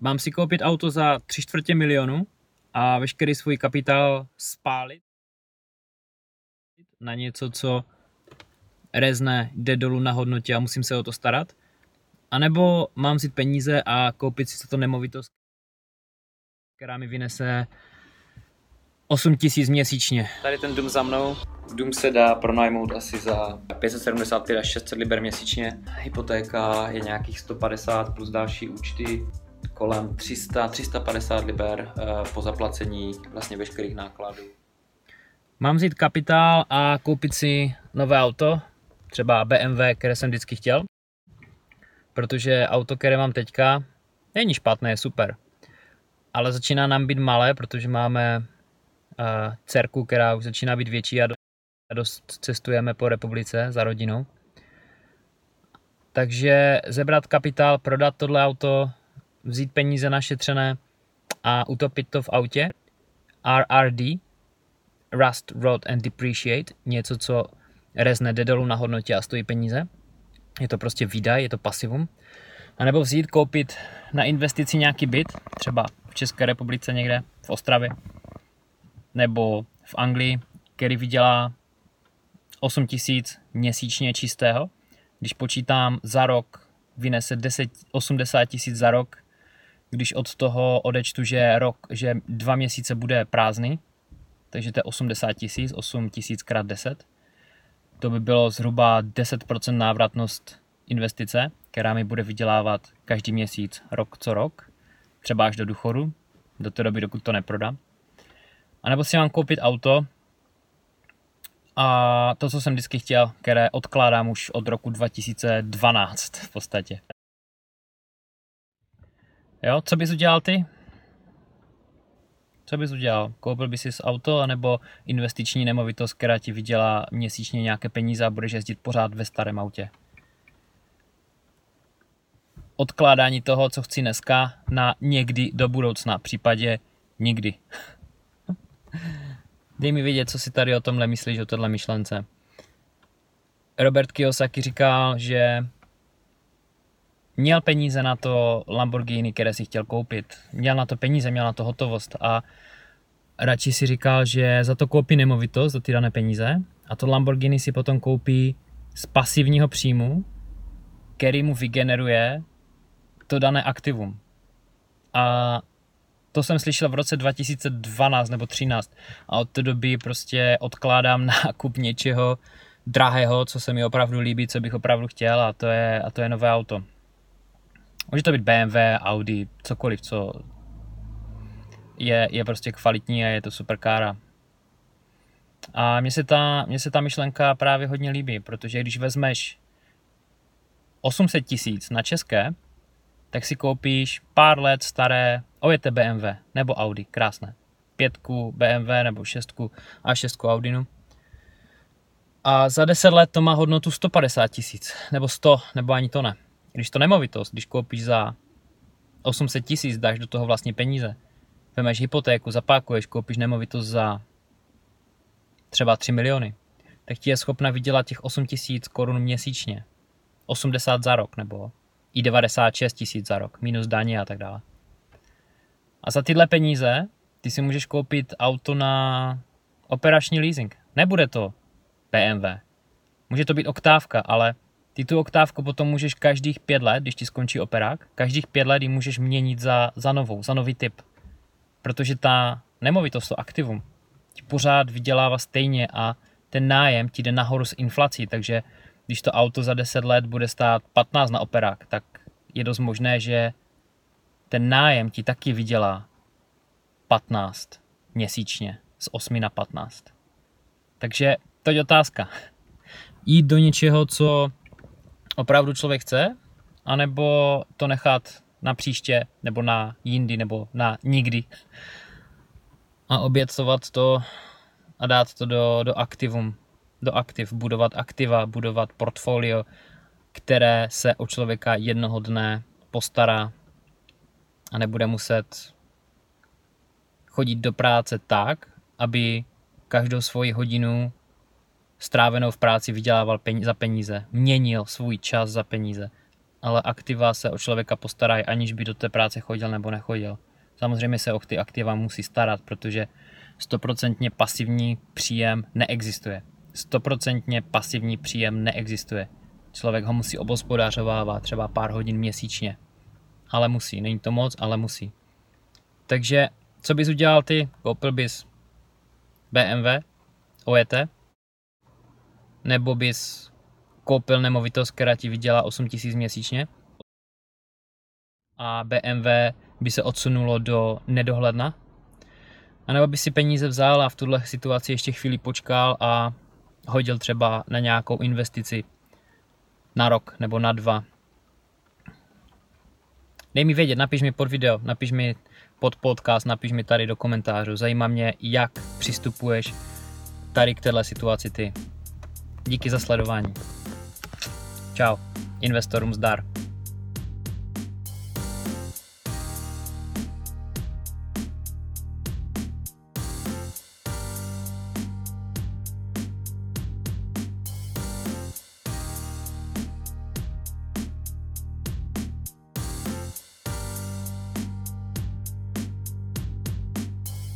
mám si koupit auto za tři čtvrtě milionu a veškerý svůj kapitál spálit na něco, co rezne, jde dolů na hodnotě a musím se o to starat. A nebo mám si peníze a koupit si to nemovitost, která mi vynese 8 tisíc měsíčně. Tady ten dům za mnou. Dům se dá pronajmout asi za 575 až 600 liber měsíčně. Hypotéka je nějakých 150 plus další účty kolem 300, 350 liber eh, po zaplacení vlastně veškerých nákladů. Mám vzít kapitál a koupit si nové auto, třeba BMW, které jsem vždycky chtěl, protože auto, které mám teďka, není špatné, je super. Ale začíná nám být malé, protože máme uh, dcerku, která už začíná být větší a dost cestujeme po republice za rodinou. Takže zebrat kapitál, prodat tohle auto, vzít peníze našetřené a utopit to v autě. RRD, Rust, Rot and Depreciate, něco, co rezne jde dolů na hodnotě a stojí peníze. Je to prostě výdaj, je to pasivum. A nebo vzít, koupit na investici nějaký byt, třeba v České republice někde, v Ostravě, nebo v Anglii, který vydělá 8 tisíc měsíčně čistého. Když počítám za rok, vynese 10, 80 tisíc za rok, když od toho odečtu, že rok, že dva měsíce bude prázdný, takže to je 80 tisíc, 8 tisíc krát 10, to by bylo zhruba 10% návratnost investice, která mi bude vydělávat každý měsíc, rok co rok, třeba až do důchodu, do té doby, dokud to neprodám. A nebo si mám koupit auto a to, co jsem vždycky chtěl, které odkládám už od roku 2012 v podstatě. Jo, co bys udělal ty? Co bys udělal? Koupil bys si auto anebo investiční nemovitost, která ti vydělá měsíčně nějaké peníze a budeš jezdit pořád ve starém autě? Odkládání toho, co chci dneska, na někdy do budoucna, v případě nikdy. Dej mi vědět, co si tady o tomhle myslíš, o tohle myšlence. Robert Kiyosaki říkal, že měl peníze na to Lamborghini, které si chtěl koupit. Měl na to peníze, měl na to hotovost a radši si říkal, že za to koupí nemovitost, za ty dané peníze a to Lamborghini si potom koupí z pasivního příjmu, který mu vygeneruje to dané aktivum. A to jsem slyšel v roce 2012 nebo 13 a od té doby prostě odkládám nákup něčeho drahého, co se mi opravdu líbí, co bych opravdu chtěl a to je, a to je nové auto. Může to být BMW, Audi, cokoliv, co je, je prostě kvalitní a je to super kára. A mně se, ta, mně se ta myšlenka právě hodně líbí, protože když vezmeš 800 tisíc na české, tak si koupíš pár let staré ojeté BMW nebo Audi, krásné. Pětku BMW nebo šestku a šestku Audinu. A za 10 let to má hodnotu 150 tisíc, nebo 100, nebo ani to ne. Když to nemovitost, když koupíš za 800 tisíc, dáš do toho vlastně peníze, vemeš hypotéku, zapákuješ, koupíš nemovitost za třeba 3 miliony, tak ti je schopna vydělat těch 8 tisíc korun měsíčně. 80 za rok, nebo i 96 tisíc za rok, minus daně a tak dále. A za tyhle peníze ty si můžeš koupit auto na operační leasing. Nebude to BMW. Může to být oktávka, ale ty tu oktávku potom můžeš každých pět let, když ti skončí operák, každých pět let ji můžeš měnit za, za novou, za nový typ. Protože ta nemovitost, to aktivum, ti pořád vydělává stejně a ten nájem ti jde nahoru s inflací, takže když to auto za 10 let bude stát 15 na operák, tak je dost možné, že ten nájem ti taky vydělá 15 měsíčně, z 8 na 15. Takže to je otázka. Jít do něčeho, co opravdu člověk chce, anebo to nechat na příště, nebo na jindy, nebo na nikdy. A oběcovat to a dát to do, do aktivum, do aktiv, budovat aktiva, budovat portfolio, které se o člověka jednoho dne postará a nebude muset chodit do práce tak, aby každou svoji hodinu strávenou v práci vydělával peníze, za peníze, měnil svůj čas za peníze. ale aktiva se o člověka postarají, aniž by do té práce chodil nebo nechodil. Samozřejmě se o ty aktiva musí starat, protože stoprocentně pasivní příjem neexistuje. Stoprocentně pasivní příjem neexistuje. Člověk ho musí obospodářovávat třeba pár hodin měsíčně. Ale musí, není to moc, ale musí. Takže co bys udělal ty? Koupil bys BMW, OET, nebo bys koupil nemovitost, která ti vydělá 8 000 měsíčně a BMW by se odsunulo do nedohledna, a nebo by si peníze vzal a v tuhle situaci ještě chvíli počkal a hodil třeba na nějakou investici na rok nebo na dva. Dej mi vědět, napiš mi pod video, napiš mi pod podcast, napiš mi tady do komentářů. Zajímá mě, jak přistupuješ tady k téhle situaci ty. Díky za sledování. Čau, investorům zdar.